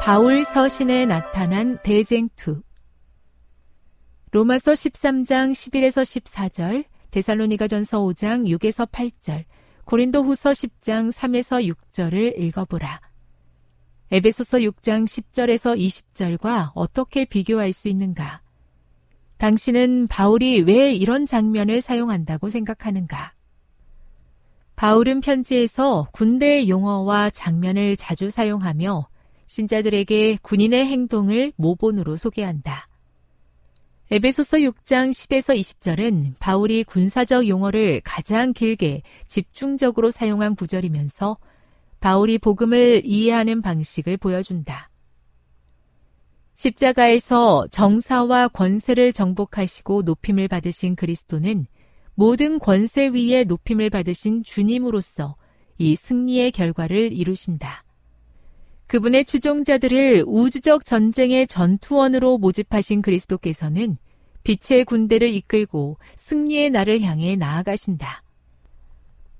바울 서신에 나타난 대쟁투 로마서 13장 11에서 14절, 데살로니가 전서 5장 6에서 8절, 고린도 후서 10장 3에서 6절을 읽어보라. 에베소서 6장 10절에서 20절과 어떻게 비교할 수 있는가? 당신은 바울이 왜 이런 장면을 사용한다고 생각하는가? 바울은 편지에서 군대의 용어와 장면을 자주 사용하며 신자들에게 군인의 행동을 모본으로 소개한다. 에베소서 6장 10에서 20절은 바울이 군사적 용어를 가장 길게 집중적으로 사용한 구절이면서 바울이 복음을 이해하는 방식을 보여준다. 십자가에서 정사와 권세를 정복하시고 높임을 받으신 그리스도는 모든 권세 위에 높임을 받으신 주님으로서 이 승리의 결과를 이루신다. 그분의 추종자들을 우주적 전쟁의 전투원으로 모집하신 그리스도께서는 빛의 군대를 이끌고 승리의 날을 향해 나아가신다.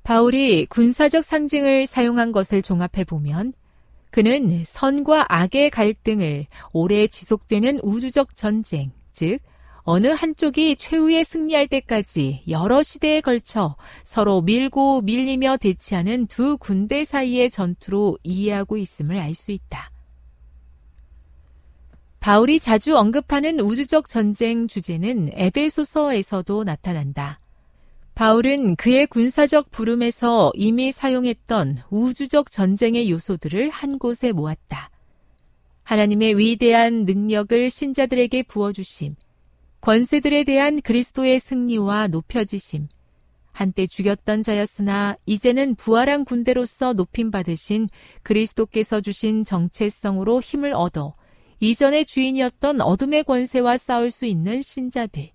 바울이 군사적 상징을 사용한 것을 종합해 보면 그는 선과 악의 갈등을 오래 지속되는 우주적 전쟁, 즉 어느 한쪽이 최후의 승리할 때까지 여러 시대에 걸쳐 서로 밀고 밀리며 대치하는 두 군대 사이의 전투로 이해하고 있음을 알 수 있다. 바울이 자주 언급하는 우주적 전쟁 주제는 에베소서에서도 나타난다. 바울은 그의 군사적 부름에서 이미 사용했던 우주적 전쟁의 요소들을 한 곳에 모았다. 하나님의 위대한 능력을 신자들에게 부어주심, 권세들에 대한 그리스도의 승리와 높여지심, 한때 죽였던 자였으나 이제는 부활한 군대로서 높임받으신 그리스도께서 주신 정체성으로 힘을 얻어 이전의 주인이었던 어둠의 권세와 싸울 수 있는 신자들.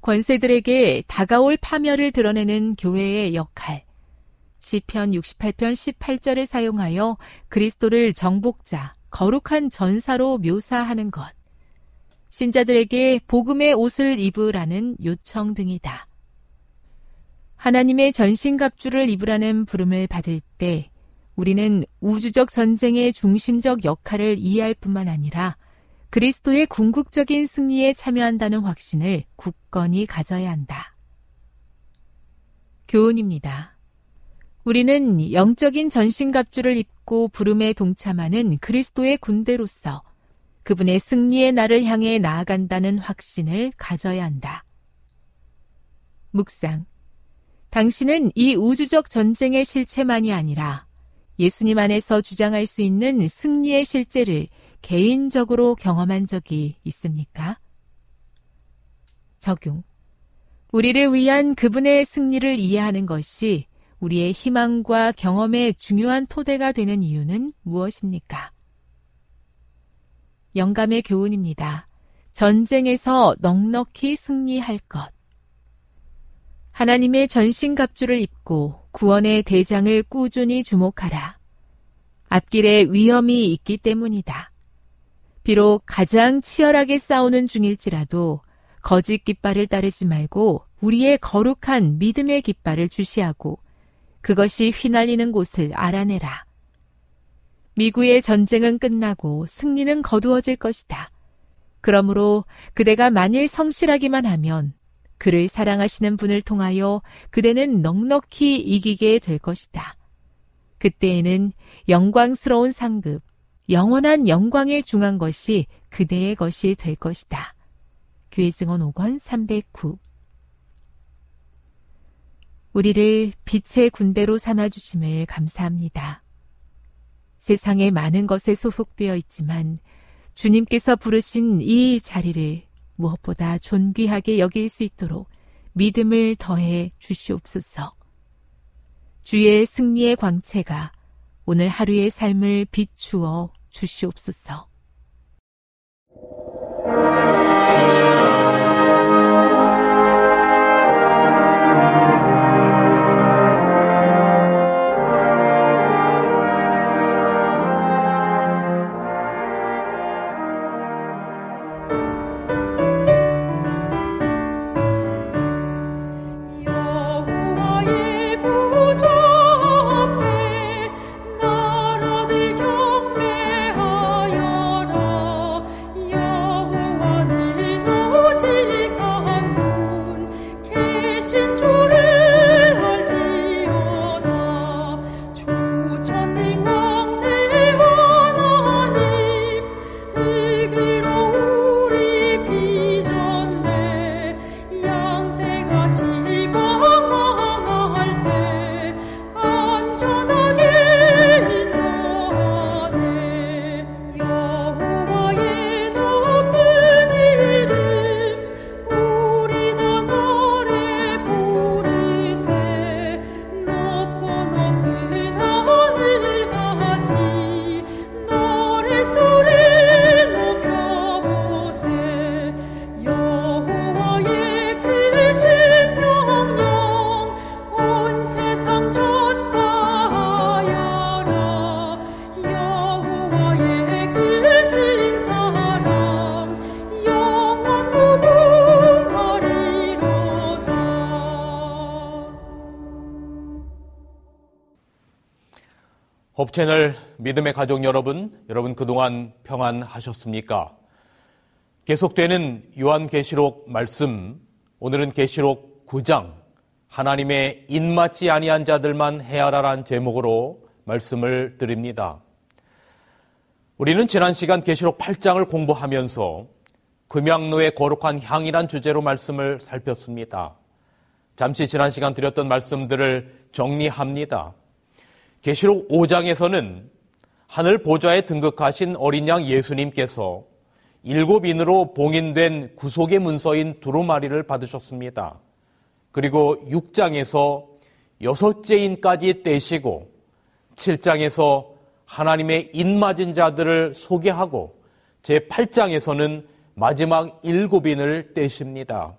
권세들에게 다가올 파멸을 드러내는 교회의 역할. 시편 68편 18절을 사용하여 그리스도를 정복자, 거룩한 전사로 묘사하는 것. 신자들에게 복음의 옷을 입으라는 요청 등이다. 하나님의 전신갑주를 입으라는 부름을 받을 때 우리는 우주적 전쟁의 중심적 역할을 이해할 뿐만 아니라 그리스도의 궁극적인 승리에 참여한다는 확신을 굳건히 가져야 한다. 교훈입니다. 우리는 영적인 전신갑주를 입고 부름에 동참하는 그리스도의 군대로서 그분의 승리의 날을 향해 나아간다는 확신을 가져야 한다. 묵상. 당신은 이 우주적 전쟁의 실체만이 아니라 예수님 안에서 주장할 수 있는 승리의 실제를 개인적으로 경험한 적이 있습니까? 적용. 우리를 위한 그분의 승리를 이해하는 것이 우리의 희망과 경험의 중요한 토대가 되는 이유는 무엇입니까? 영감의 교훈입니다. 전쟁에서 넉넉히 승리할 것. 하나님의 전신갑주를 입고 구원의 대장을 꾸준히 주목하라. 앞길에 위험이 있기 때문이다. 비록 가장 치열하게 싸우는 중일지라도 거짓 깃발을 따르지 말고 우리의 거룩한 믿음의 깃발을 주시하고 그것이 휘날리는 곳을 알아내라. 미국의 전쟁은 끝나고 승리는 거두어질 것이다. 그러므로 그대가 만일 성실하기만 하면 그를 사랑하시는 분을 통하여 그대는 넉넉히 이기게 될 것이다. 그때에는 영광스러운 상급, 영원한 영광에 중한 것이 그대의 것이 될 것이다. 교회 증언 5권 309 우리를 빛의 군대로 삼아주심을 감사합니다. 세상에 많은 것에 소속되어 있지만 주님께서 부르신 이 자리를 무엇보다 존귀하게 여길 수 있도록 믿음을 더해 주시옵소서. 주의 승리의 광채가 오늘 하루의 삶을 비추어 주시옵소서. 가족 여러분, 여러분 그동안 평안하셨습니까? 계속되는 요한계시록 말씀, 오늘은 계시록 9장, 하나님의 인맞지 아니한 자들만 헤아라란 제목으로 말씀을 드립니다. 우리는 지난 시간 계시록 8장을 공부하면서 금양로의 거룩한 향이란 주제로 말씀을 살폈습니다. 잠시 지난 시간 드렸던 말씀들을 정리합니다. 계시록 5장에서는 하늘 보좌에 등극하신 어린 양 예수님께서 일곱 인으로 봉인된 구속의 문서인 두루마리를 받으셨습니다. 그리고 6장에서 여섯째 인까지 떼시고 7장에서 하나님의 인맞은 자들을 소개하고 제8장에서는 마지막 일곱 인을 떼십니다.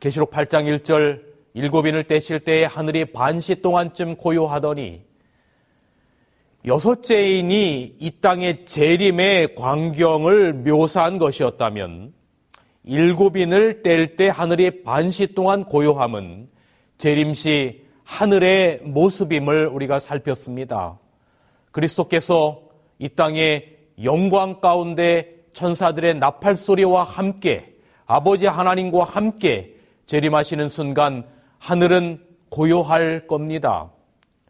계시록 8장 1절 일곱 인을 떼실 때에 하늘이 반시 동안쯤 고요하더니 여섯째인이 이 땅의 재림의 광경을 묘사한 것이었다면 일곱인을 뗄 때 하늘이 반시 동안 고요함은 재림시 하늘의 모습임을 우리가 살폈습니다. 그리스도께서 이 땅의 영광 가운데 천사들의 나팔 소리와 함께 아버지 하나님과 함께 재림하시는 순간 하늘은 고요할 겁니다.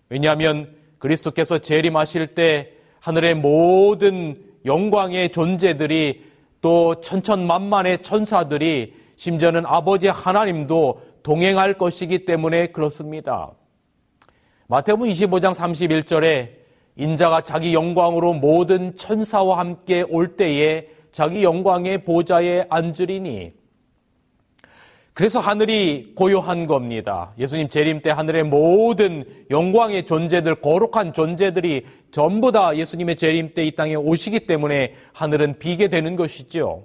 왜냐하면 그리스도께서 재림하실 때 하늘의 모든 영광의 존재들이 또 천천만만의 천사들이 심지어는 아버지 하나님도 동행할 것이기 때문에 그렇습니다. 마태복음 25장 31절에 인자가 자기 영광으로 모든 천사와 함께 올 때에 자기 영광의 보좌에 앉으리니 그래서 하늘이 고요한 겁니다. 예수님 재림 때 하늘의 모든 영광의 존재들, 거룩한 존재들이 전부 다 예수님의 재림 때 이 땅에 오시기 때문에 하늘은 비게 되는 것이죠.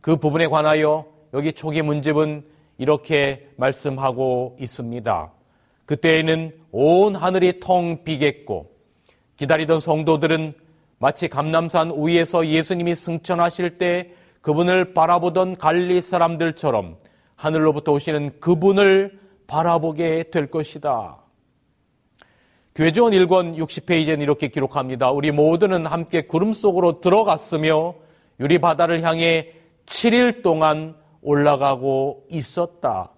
그 부분에 관하여 여기 초기 문집은 이렇게 말씀하고 있습니다. 그때에는 온 하늘이 텅 비겠고 기다리던 성도들은 마치 감남산 위에서 예수님이 승천하실 때 그분을 바라보던 갈리 사람들처럼 하늘로부터 오시는 그분을 바라보게 될 것이다. 교회지원 1권 60페이지에는 이렇게 기록합니다. 우리 모두는 함께 구름 속으로 들어갔으며 유리 바다를 향해 7일 동안 올라가고 있었다.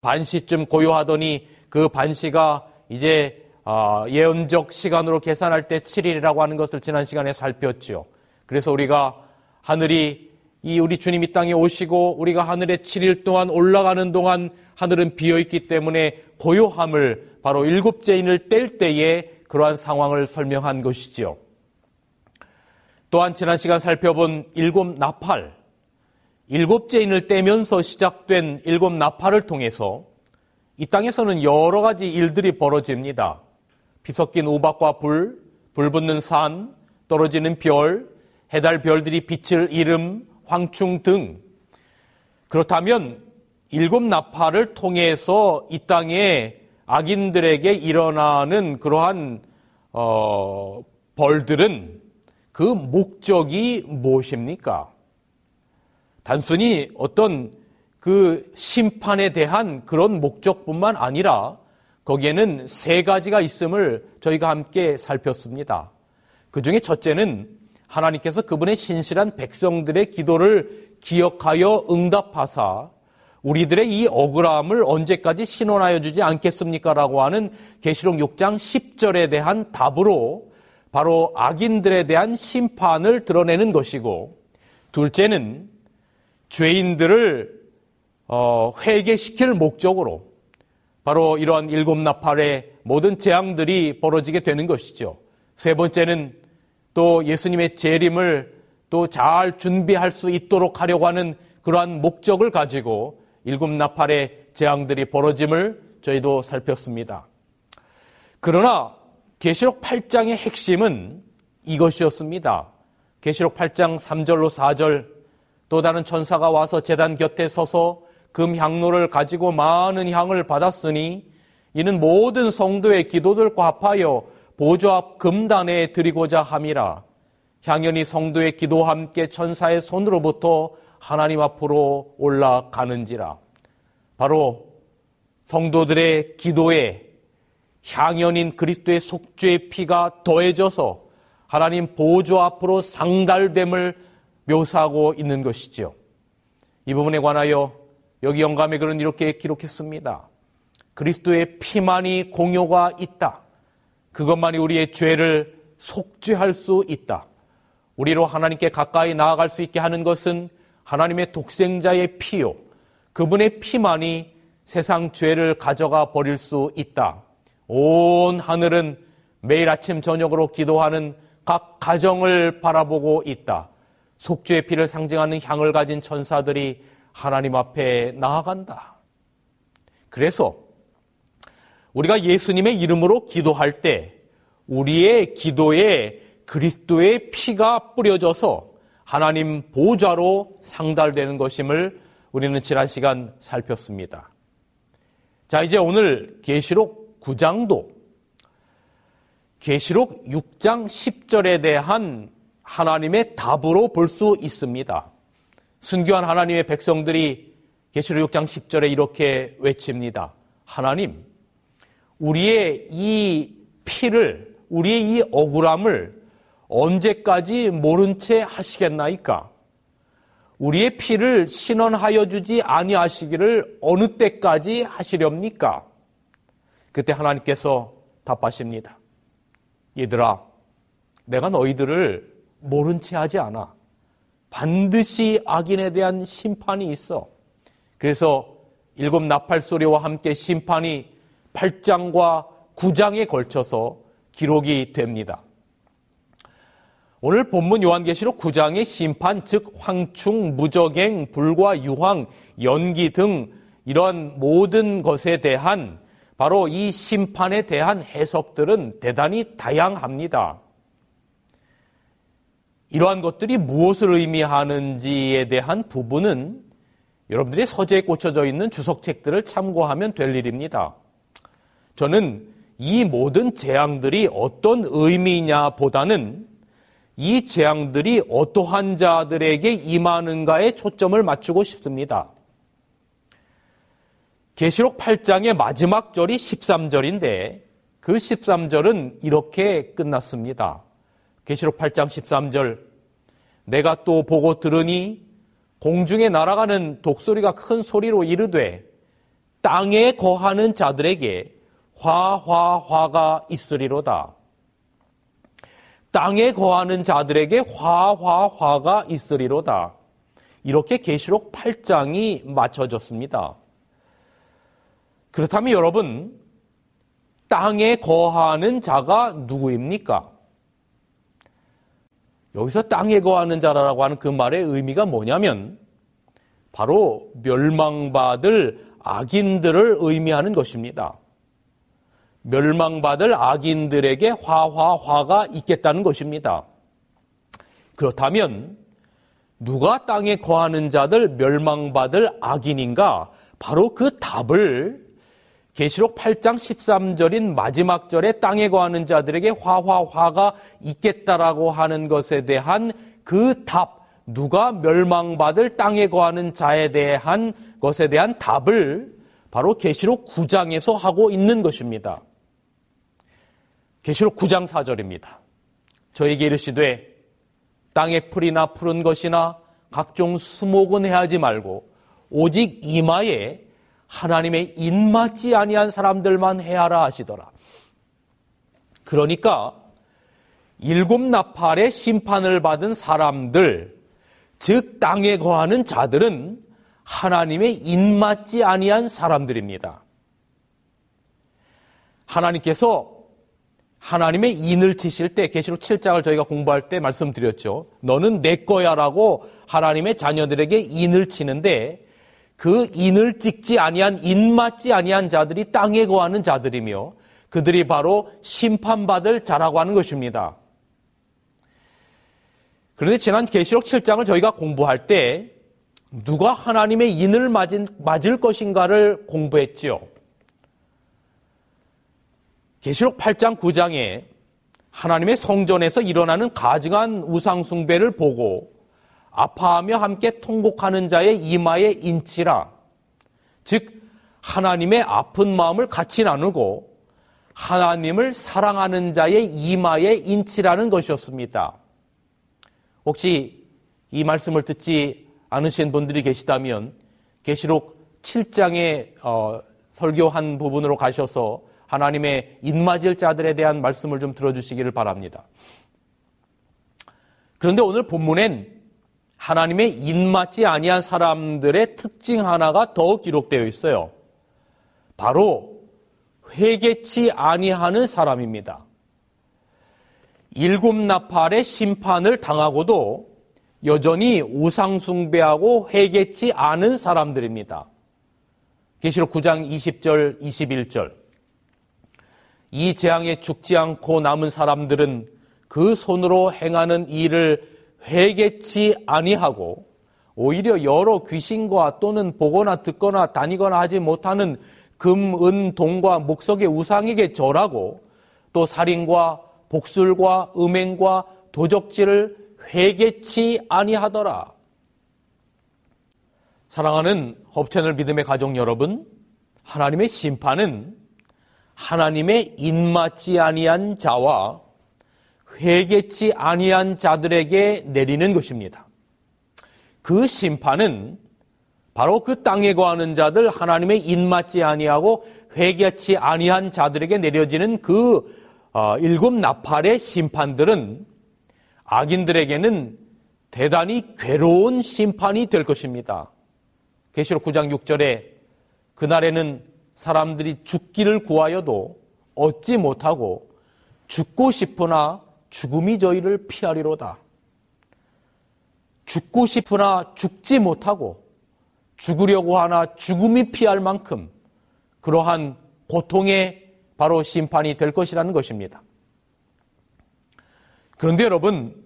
반시쯤 고요하더니 그 반시가 이제 아, 예언적 시간으로 계산할 때 7일이라고 하는 것을 지난 시간에 살폈죠. 그래서 우리가 하늘이 이 우리 주님이 땅에 오시고 우리가 하늘에 7일 동안 올라가는 동안 하늘은 비어 있기 때문에 고요함을 바로 일곱째 인을 뗄 때에 그러한 상황을 설명한 것이지요. 또한 지난 시간 살펴본 일곱 나팔, 일곱째 인을 떼면서 시작된 일곱 나팔을 통해서 이 땅에서는 여러 가지 일들이 벌어집니다. 비 섞인 우박과 불, 불 붙는 산, 떨어지는 별, 해달 별들이 빛을 잃음, 황충 등 그렇다면 일곱 나팔을 통해서 이 땅에 악인들에게 일어나는 그러한 어, 벌들은 그 목적이 무엇입니까? 단순히 어떤 그 심판에 대한 그런 목적뿐만 아니라 거기에는 세 가지가 있음을 저희가 함께 살폈습니다. 그 중에 첫째는 하나님께서 그분의 신실한 백성들의 기도를 기억하여 응답하사 우리들의 이 억울함을 언제까지 신원하여 주지 않겠습니까? 라고 하는 계시록 6장 10절에 대한 답으로 바로 악인들에 대한 심판을 드러내는 것이고 둘째는 죄인들을 어, 회개시킬 목적으로 바로 이러한 일곱 나팔의 모든 재앙들이 벌어지게 되는 것이죠. 세 번째는 또 예수님의 재림을 또 잘 준비할 수 있도록 하려고 하는 그러한 목적을 가지고 일곱 나팔의 재앙들이 벌어짐을 저희도 살폈습니다. 그러나 계시록 8장의 핵심은 이것이었습니다. 계시록 8장 3절로 4절 또 다른 천사가 와서 재단 곁에 서서 금 향로를 가지고 많은 향을 받았으니 이는 모든 성도의 기도들과 합하여 보조 앞 금단에 드리고자 함이라. 향연이 성도의 기도와 함께 천사의 손으로부터 하나님 앞으로 올라가는지라. 바로 성도들의 기도에 향연인 그리스도의 속죄의 피가 더해져서 하나님 보조 앞으로 상달됨을 묘사하고 있는 것이죠. 이 부분에 관하여 여기 영감의 글은 이렇게 기록했습니다. 그리스도의 피만이 공효가 있다. 그것만이 우리의 죄를 속죄할 수 있다. 우리로 하나님께 가까이 나아갈 수 있게 하는 것은 하나님의 독생자의 피요. 그분의 피만이 세상 죄를 가져가 버릴 수 있다. 온 하늘은 매일 아침 저녁으로 기도하는 각 가정을 바라보고 있다. 속죄의 피를 상징하는 향을 가진 천사들이 하나님 앞에 나아간다. 그래서 우리가 예수님의 이름으로 기도할 때 우리의 기도에 그리스도의 피가 뿌려져서 하나님 보좌로 상달되는 것임을 우리는 지난 시간 살폈습니다. 자, 이제 오늘 계시록 9장도 계시록 6장 10절에 대한 하나님의 답으로 볼 수 있습니다. 순교한 하나님의 백성들이 계시록 6장 10절에 이렇게 외칩니다. 하나님, 우리의 이 피를, 우리의 이 억울함을 언제까지 모른 채 하시겠나이까? 우리의 피를 신원하여 주지 아니하시기를 어느 때까지 하시렵니까? 그때 하나님께서 답하십니다. 얘들아, 내가 너희들을 모른 채 하지 않아. 반드시 악인에 대한 심판이 있어. 그래서 일곱 나팔 소리와 함께 심판이 8장과 9장에 걸쳐서 기록이 됩니다. 오늘 본문 요한계시록 9장의 심판, 즉 황충, 무적행, 불과 유황, 연기 등 이런 모든 것에 대한 바로 이 심판에 대한 해석들은 대단히 다양합니다. 이러한 것들이 무엇을 의미하는지에 대한 부분은 여러분들이 서재에 꽂혀져 있는 주석책들을 참고하면 될 일입니다. 저는 이 모든 재앙들이 어떤 의미냐 보다는 이 재앙들이 어떠한 자들에게 임하는가에 초점을 맞추고 싶습니다. 계시록 8장의 마지막 절이 13절인데 그 13절은 이렇게 끝났습니다. 계시록 8장 13절 내가 또 보고 들으니 공중에 날아가는 독소리가 큰 소리로 이르되 땅에 거하는 자들에게 화화화가 있으리로다. 땅에 거하는 자들에게 화화화가 있으리로다. 이렇게 계시록 8장이 맞춰졌습니다. 그렇다면 여러분, 땅에 거하는 자가 누구입니까? 여기서 땅에 거하는 자라고 하는 그 말의 의미가 뭐냐면 바로 멸망받을 악인들을 의미하는 것입니다. 멸망받을 악인들에게 화화화가 있겠다는 것입니다. 그렇다면 누가 땅에 거하는 자들 멸망받을 악인인가? 바로 그 답을 계시록 8장 13절인 마지막 절에 땅에 거하는 자들에게 화화화가 있겠다라고 하는 것에 대한 그 답, 누가 멸망받을 땅에 거하는 자에 대한 것에 대한 답을 바로 계시록 9장에서 하고 있는 것입니다. 계시록 9장 4절입니다. 저에게 이르시되 땅의 풀이나 푸른 것이나 각종 수목은 해하지 말고 오직 이마에 하나님의 인맞지 아니한 사람들만 해하라 하시더라. 그러니까 일곱 나팔의 심판을 받은 사람들, 즉 땅에 거하는 자들은 하나님의 인맞지 아니한 사람들입니다. 하나님께서 하나님의 인을 치실 때 계시록 7장을 저희가 공부할 때 말씀드렸죠. 너는 내 거야라고 하나님의 자녀들에게 인을 치는데 그 인을 찍지 아니한 인 맞지 아니한 자들이 땅에 거하는 자들이며 그들이 바로 심판받을 자라고 하는 것입니다. 그런데 지난 계시록 7장을 저희가 공부할 때 누가 하나님의 인을 맞을 것인가를 공부했지요. 계시록 8장 9장에 하나님의 성전에서 일어나는 가증한 우상숭배를 보고 아파하며 함께 통곡하는 자의 이마에 인치라. 즉, 하나님의 아픈 마음을 같이 나누고 하나님을 사랑하는 자의 이마에 인치라는 것이었습니다. 혹시 이 말씀을 듣지 않으신 분들이 계시다면 계시록 7장의 어, 설교한 부분으로 가셔서 하나님의 인맞을 자들에 대한 말씀을 좀 들어주시기를 바랍니다. 그런데 오늘 본문엔 하나님의 인맞지 아니한 사람들의 특징 하나가 더 기록되어 있어요. 바로 회개치 아니하는 사람입니다. 일곱 나팔의 심판을 당하고도 여전히 우상숭배하고 회개치 않은 사람들입니다. 계시록 9장 20절, 21절. 이 재앙에 죽지 않고 남은 사람들은 그 손으로 행하는 일을 회개치 아니하고 오히려 여러 귀신과 또는 보거나 듣거나 다니거나 하지 못하는 금, 은, 동과 목석의 우상에게 절하고 또 살인과 복술과 음행과 도적질을 회개치 아니하더라. 사랑하는 허브채널 믿음의 가족 여러분, 하나님의 심판은 하나님의 인맞지 아니한 자와 회개치 아니한 자들에게 내리는 것입니다. 그 심판은 바로 그 땅에 거하는 자들 하나님의 입맞지 아니하고 회개치 아니한 자들에게 내려지는 그 어, 일곱 나팔의 심판들은 악인들에게는 대단히 괴로운 심판이 될 것입니다. 계시록 9장 6절에 그날에는 사람들이 죽기를 구하여도 얻지 못하고 죽고 싶으나 죽음이 저희를 피하리로다. 죽고 싶으나 죽지 못하고 죽으려고 하나 죽음이 피할 만큼 그러한 고통의 바로 심판이 될 것이라는 것입니다. 그런데 여러분,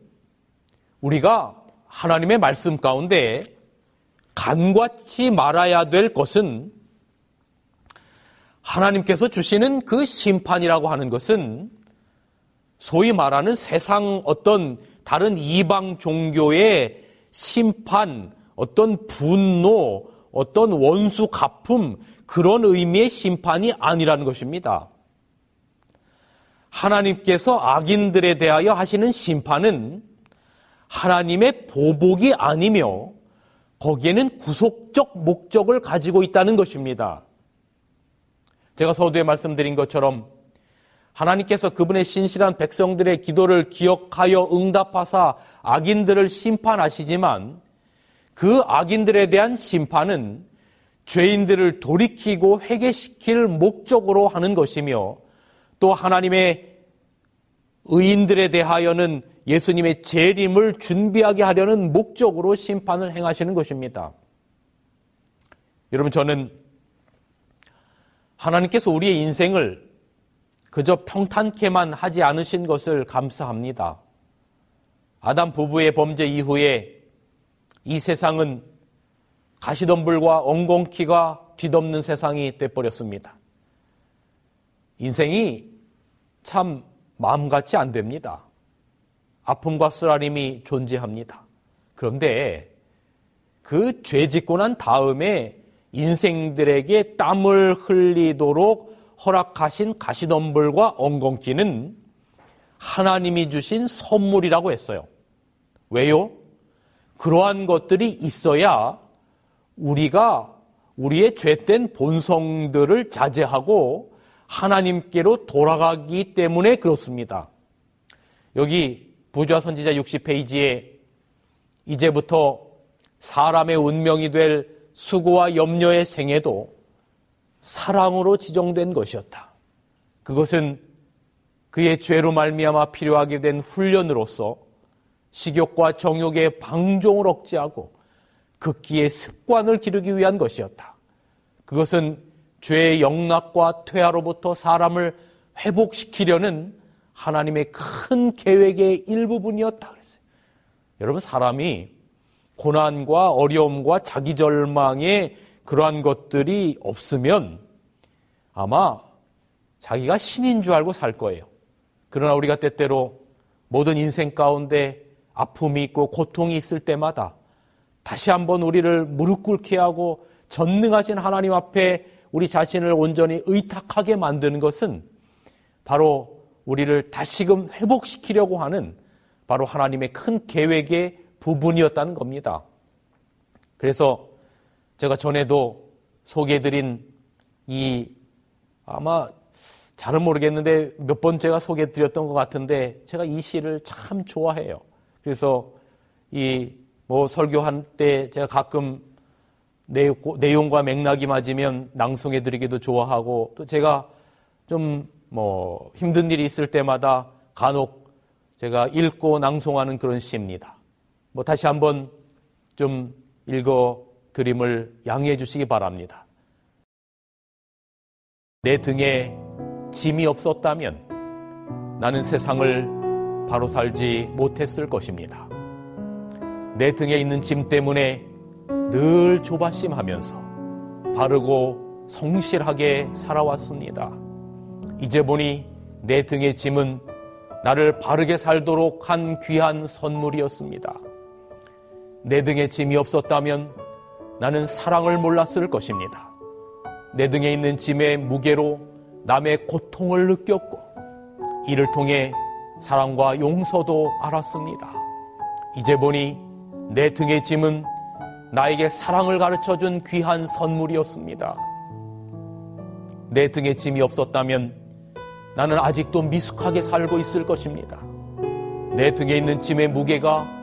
우리가 하나님의 말씀 가운데 간과치 말아야 될 것은 하나님께서 주시는 그 심판이라고 하는 것은 소위 말하는 세상 어떤 다른 이방 종교의 심판, 어떤 분노, 어떤 원수 갚음, 그런 의미의 심판이 아니라는 것입니다. 하나님께서 악인들에 대하여 하시는 심판은 하나님의 보복이 아니며 거기에는 구속적 목적을 가지고 있다는 것입니다. 제가 서두에 말씀드린 것처럼 하나님께서 그분의 신실한 백성들의 기도를 기억하여 응답하사 악인들을 심판하시지만 그 악인들에 대한 심판은 죄인들을 돌이키고 회개시킬 목적으로 하는 것이며 또 하나님의 의인들에 대하여는 예수님의 재림을 준비하게 하려는 목적으로 심판을 행하시는 것입니다. 여러분 저는 하나님께서 우리의 인생을 그저 평탄케만 하지 않으신 것을 감사합니다. 아담 부부의 범죄 이후에 이 세상은 가시덤불과 엉겅퀴가 뒤덮는 세상이 돼버렸습니다. 인생이 참 마음같이 안 됩니다. 아픔과 쓰라림이 존재합니다. 그런데 그 죄 짓고 난 다음에 인생들에게 땀을 흘리도록 허락하신 가시덤불과 엉겅퀴는 하나님이 주신 선물이라고 했어요. 왜요? 그러한 것들이 있어야 우리가 우리의 죄된 본성들을 자제하고 하나님께로 돌아가기 때문에 그렇습니다. 여기 부좌 선지자 60페이지에 이제부터 사람의 운명이 될 수고와 염려의 생애도 사랑으로 지정된 것이었다. 그것은 그의 죄로 말미암아 필요하게 된 훈련으로서 식욕과 정욕의 방종을 억제하고 극기의 습관을 기르기 위한 것이었다. 그것은 죄의 영락과 퇴화로부터 사람을 회복시키려는 하나님의 큰 계획의 일부분이었다 그랬어요. 여러분 사람이 고난과 어려움과 자기 절망에 그러한 것들이 없으면 아마 자기가 신인 줄 알고 살 거예요. 그러나 우리가 때때로 모든 인생 가운데 아픔이 있고 고통이 있을 때마다 다시 한번 우리를 무릎 꿇게 하고 전능하신 하나님 앞에 우리 자신을 온전히 의탁하게 만드는 것은 바로 우리를 다시금 회복시키려고 하는 바로 하나님의 큰 계획의 부분이었다는 겁니다. 그래서 제가 전에도 소개해드린 이 아마 잘은 모르겠는데 몇 번째가 소개해드렸던 것 같은데 제가 이 시를 참 좋아해요. 그래서 이 뭐 설교할 때 제가 가끔 내용과 맥락이 맞으면 낭송해드리기도 좋아하고 또 제가 좀 뭐 힘든 일이 있을 때마다 간혹 제가 읽고 낭송하는 그런 시입니다. 뭐 다시 한번 좀 읽어 드림을 양해해 주시기 바랍니다. 내 등에 짐이 없었다면 나는 세상을 바로 살지 못했을 것입니다. 내 등에 있는 짐 때문에 늘 조바심하면서 바르고 성실하게 살아왔습니다. 이제 보니 내 등의 짐은 나를 바르게 살도록 한 귀한 선물이었습니다. 내 등에 짐이 없었다면 나는 사랑을 몰랐을 것입니다. 내 등에 있는 짐의 무게로 남의 고통을 느꼈고 이를 통해 사랑과 용서도 알았습니다. 이제 보니 내 등의 짐은 나에게 사랑을 가르쳐 준 귀한 선물이었습니다. 내 등에 짐이 없었다면 나는 아직도 미숙하게 살고 있을 것입니다. 내 등에 있는 짐의 무게가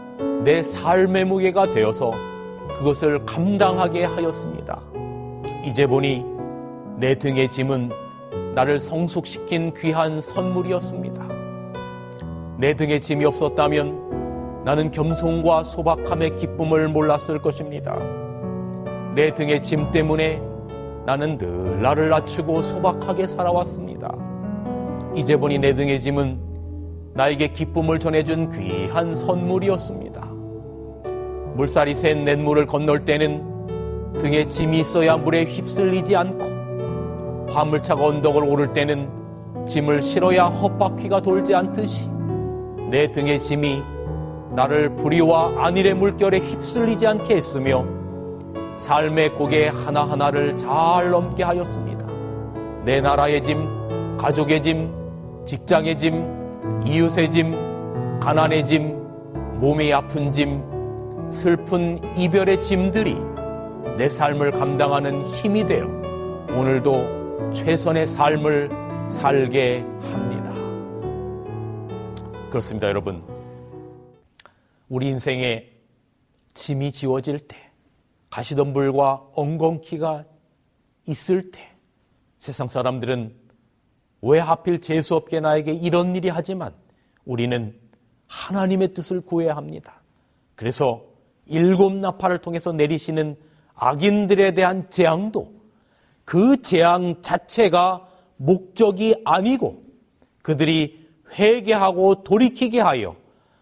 내 삶의 무게가 되어서 그것을 감당하게 하였습니다. 이제 보니 내 등의 짐은 나를 성숙시킨 귀한 선물이었습니다. 내 등에 짐이 없었다면 나는 겸손과 소박함의 기쁨을 몰랐을 것입니다. 내 등의 짐 때문에 나는 늘 나를 낮추고 소박하게 살아왔습니다. 이제 보니 내 등의 짐은 나에게 기쁨을 전해준 귀한 선물이었습니다. 물살이 센 냇물을 건널 때는 등에 짐이 있어야 물에 휩쓸리지 않고 화물차가 언덕을 오를 때는 짐을 실어야 헛바퀴가 돌지 않듯이 내 등의 짐이 나를 불의와 안일의 물결에 휩쓸리지 않게 했으며 삶의 고개 하나하나를 잘 넘게 하였습니다. 내 나라의 짐, 가족의 짐, 직장의 짐, 이웃의 짐, 가난의 짐, 몸이 아픈 짐, 슬픈 이별의 짐들이 내 삶을 감당하는 힘이 되어 오늘도 최선의 삶을 살게 합니다. 그렇습니다, 여러분. 우리 인생에 짐이 지워질 때, 가시덤불과 엉겅퀴가 있을 때 세상 사람들은 왜 하필 재수없게 나에게 이런 일이 하지만 우리는 하나님의 뜻을 구해야 합니다. 그래서 일곱 나팔을 통해서 내리시는 악인들에 대한 재앙도 그 재앙 자체가 목적이 아니고 그들이 회개하고 돌이키게 하여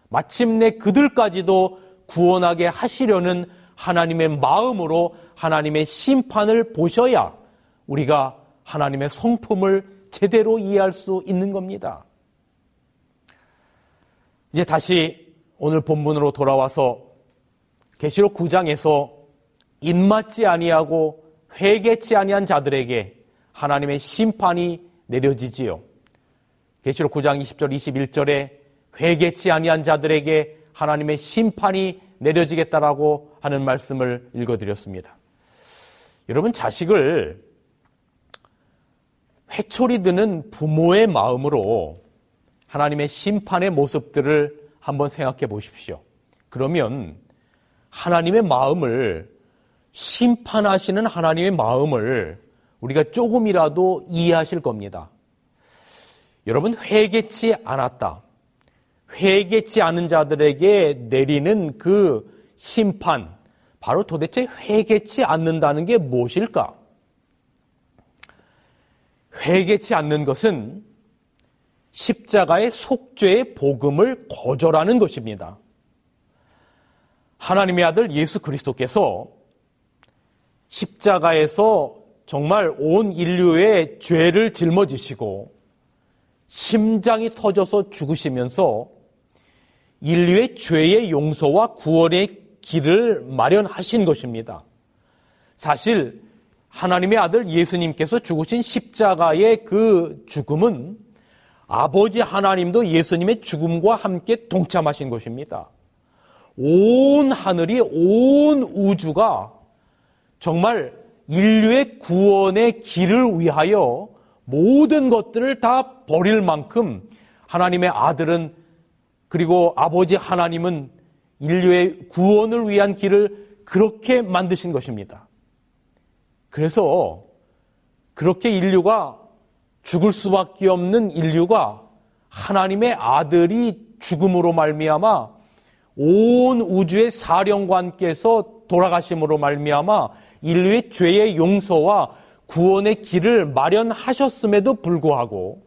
마침내 그들까지도 구원하게 하시려는 하나님의 마음으로 하나님의 심판을 보셔야 우리가 하나님의 성품을 제대로 이해할 수 있는 겁니다. 이제 다시 오늘 본문으로 돌아와서 계시록 9장에서 입맞지 아니하고 회개치 아니한 자들에게 하나님의 심판이 내려지지요. 계시록 9장 20절 21절에 회개치 아니한 자들에게 하나님의 심판이 내려지겠다라고 하는 말씀을 읽어드렸습니다. 여러분, 자식을 회초리 드는 부모의 마음으로 하나님의 심판의 모습들을 한번 생각해 보십시오. 그러면 하나님의 마음을 심판하시는 하나님의 마음을 우리가 조금이라도 이해하실 겁니다. 여러분, 회개치 않았다. 회개치 않은 자들에게 내리는 그 심판, 바로 도대체 회개치 않는다는 게 무엇일까? 회개치 않는 것은 십자가의 속죄의 복음을 거절하는 것입니다. 하나님의 아들 예수 그리스도께서 십자가에서 정말 온 인류의 죄를 짊어지시고 심장이 터져서 죽으시면서 인류의 죄의 용서와 구원의 길을 마련하신 것입니다. 사실 하나님의 아들 예수님께서 죽으신 십자가의 그 죽음은 아버지 하나님도 예수님의 죽음과 함께 동참하신 것입니다. 온 하늘이 온 우주가 정말 인류의 구원의 길을 위하여 모든 것들을 다 버릴 만큼 하나님의 아들은 그리고 아버지 하나님은 인류의 구원을 위한 길을 그렇게 만드신 것입니다. 그래서 그렇게 인류가 죽을 수밖에 없는 인류가 하나님의 아들이 죽음으로 말미암아 온 우주의 사령관께서 돌아가심으로 말미암아 인류의 죄의 용서와 구원의 길을 마련하셨음에도 불구하고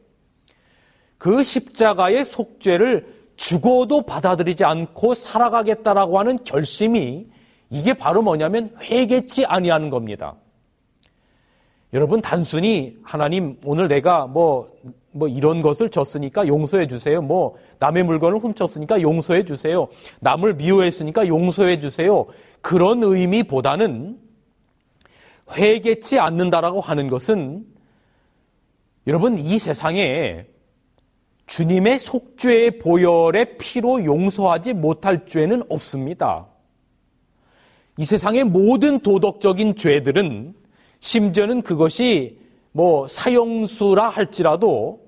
그 십자가의 속죄를 죽어도 받아들이지 않고 살아가겠다라고 하는 결심이 이게 바로 뭐냐면 회개치 아니하는 겁니다. 여러분 단순히 하나님 오늘 내가 뭐 뭐뭐 이런 것을 졌으니까 용서해 주세요. 뭐 남의 물건을 훔쳤으니까 용서해 주세요. 남을 미워했으니까 용서해 주세요. 그런 의미보다는 회개치 않는다라고 하는 것은 여러분 이 세상에 주님의 속죄의 보혈의 피로 용서하지 못할 죄는 없습니다. 이 세상의 모든 도덕적인 죄들은 심지어는 그것이 뭐 사형수라 할지라도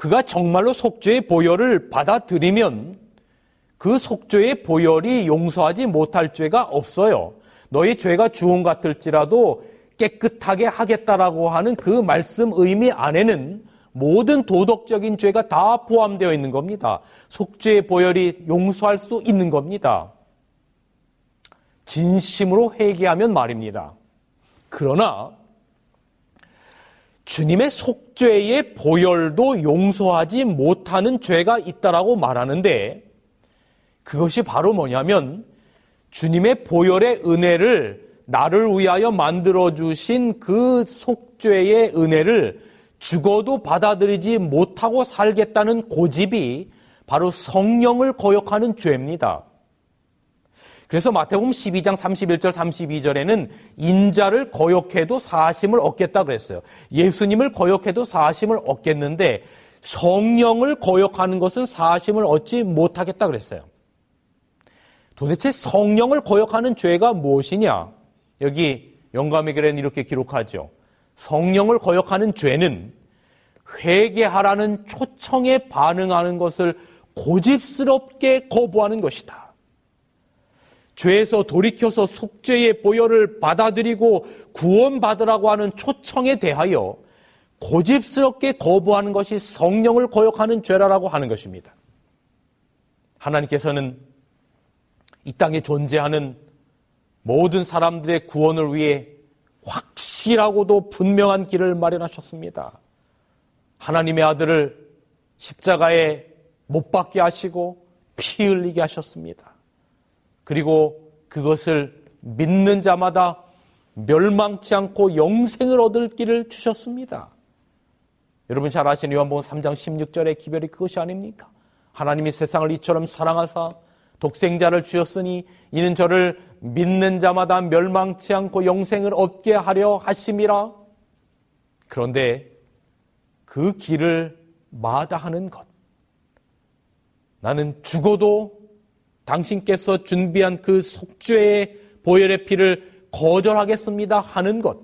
그가 정말로 속죄의 보혈을 받아들이면 그 속죄의 보혈이 용서하지 못할 죄가 없어요. 너희 죄가 주홍 같을지라도 깨끗하게 하겠다라고 하는 그 말씀 의미 안에는 모든 도덕적인 죄가 다 포함되어 있는 겁니다. 속죄의 보혈이 용서할 수 있는 겁니다. 진심으로 회개하면 말입니다. 그러나 주님의 속죄의 보혈도 용서하지 못하는 죄가 있다라고 말하는데 그것이 바로 뭐냐면 주님의 보혈의 은혜를 나를 위하여 만들어 주신 그 속죄의 은혜를 죽어도 받아들이지 못하고 살겠다는 고집이 바로 성령을 거역하는 죄입니다. 그래서 마태복음 12장 31절 32절에는 인자를 거역해도 사심을 얻겠다 그랬어요. 예수님을 거역해도 사심을 얻겠는데 성령을 거역하는 것은 사심을 얻지 못하겠다 그랬어요. 도대체 성령을 거역하는 죄가 무엇이냐? 여기 영감의 글에는 이렇게 기록하죠. 성령을 거역하는 죄는 회개하라는 초청에 반응하는 것을 고집스럽게 거부하는 것이다. 죄에서 돌이켜서 속죄의 보혈을 받아들이고 구원받으라고 하는 초청에 대하여 고집스럽게 거부하는 것이 성령을 거역하는 죄라라고 하는 것입니다. 하나님께서는 이 땅에 존재하는 모든 사람들의 구원을 위해 확실하고도 분명한 길을 마련하셨습니다. 하나님의 아들을 십자가에 못 박게 하시고 피 흘리게 하셨습니다. 그리고 그것을 믿는 자마다 멸망치 않고 영생을 얻을 길을 주셨습니다. 여러분 잘 아시는 요한복음 3장 16절의 기별이 그것이 아닙니까? 하나님이 세상을 이처럼 사랑하사 독생자를 주셨으니 이는 저를 믿는 자마다 멸망치 않고 영생을 얻게 하려 하심이라. 그런데 그 길을 마다하는 것. 나는 죽어도 당신께서 준비한 그 속죄의 보혈의 피를 거절하겠습니다 하는 것.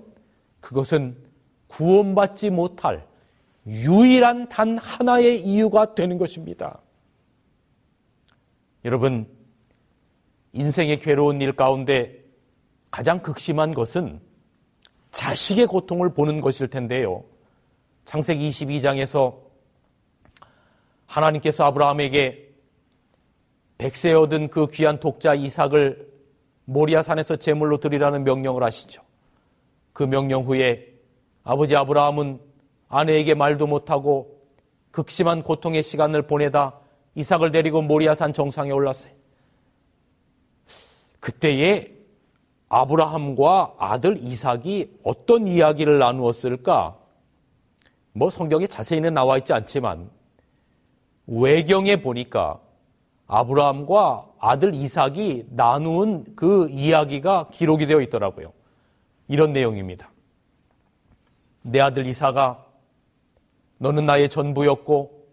그것은 구원받지 못할 유일한 단 하나의 이유가 되는 것입니다. 여러분, 인생의 괴로운 일 가운데 가장 극심한 것은 자식의 고통을 보는 것일 텐데요. 창세기 22장에서 하나님께서 아브라함에게 백세 얻은 그 귀한 독자 이삭을 모리아산에서 제물로 드리라는 명령을 하시죠. 그 명령 후에 아버지 아브라함은 아내에게 말도 못하고 극심한 고통의 시간을 보내다 이삭을 데리고 모리아산 정상에 올랐어요. 그때에 아브라함과 아들 이삭이 어떤 이야기를 나누었을까? 뭐 성경에 자세히는 나와 있지 않지만 외경에 보니까 아브라함과 아들 이삭이 나누은 그 이야기가 기록이 되어 있더라고요. 이런 내용입니다. 내 아들 이삭아, 너는 나의 전부였고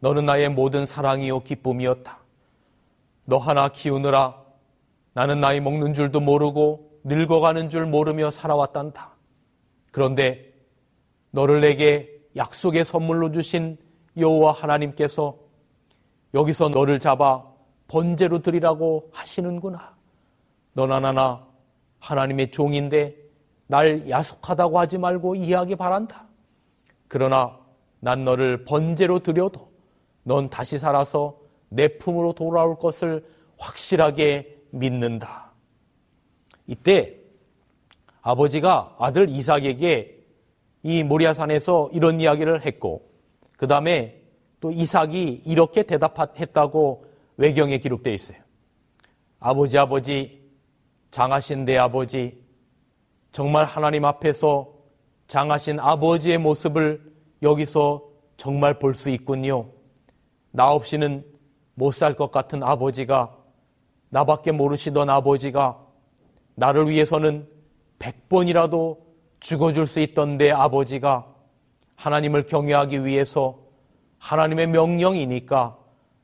너는 나의 모든 사랑이요 기쁨이었다. 너 하나 키우느라 나는 나이 먹는 줄도 모르고 늙어가는 줄 모르며 살아왔단다. 그런데 너를 내게 약속의 선물로 주신 여호와 하나님께서 여기서 너를 잡아 번제로 드리라고 하시는구나. 너나 나나 하나님의 종인데 날 야속하다고 하지 말고 이해하기 바란다. 그러나 난 너를 번제로 드려도 넌 다시 살아서 내 품으로 돌아올 것을 확실하게 믿는다. 이때 아버지가 아들 이삭에게 이 모리아산에서 이런 이야기를 했고, 그 다음에 또 이삭이 이렇게 대답했다고 외경에 기록되어 있어요. 아버지, 아버지, 장하신 내 아버지, 정말 하나님 앞에서 장하신 아버지의 모습을 여기서 정말 볼 수 있군요. 나 없이는 못 살 것 같은 아버지가 나밖에 모르시던 아버지가 나를 위해서는 백번이라도 죽어줄 수 있던 내 아버지가 하나님을 경외하기 위해서 하나님의 명령이니까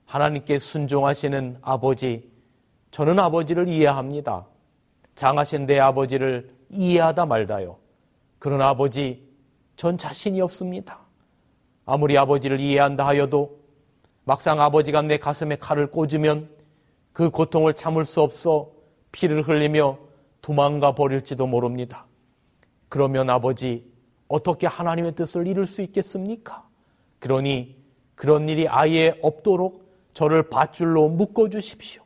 하나님께 순종하시는 아버지, 저는 아버지를 이해합니다. 장하신 내 아버지를 이해하다 말다요. 그런 아버지, 전 자신이 없습니다. 아무리 아버지를 이해한다 하여도 막상 아버지가 내 가슴에 칼을 꽂으면 그 고통을 참을 수 없어 피를 흘리며 도망가 버릴지도 모릅니다. 그러면 아버지, 어떻게 하나님의 뜻을 이룰 수 있겠습니까? 그러니 그런 일이 아예 없도록 저를 밧줄로 묶어 주십시오.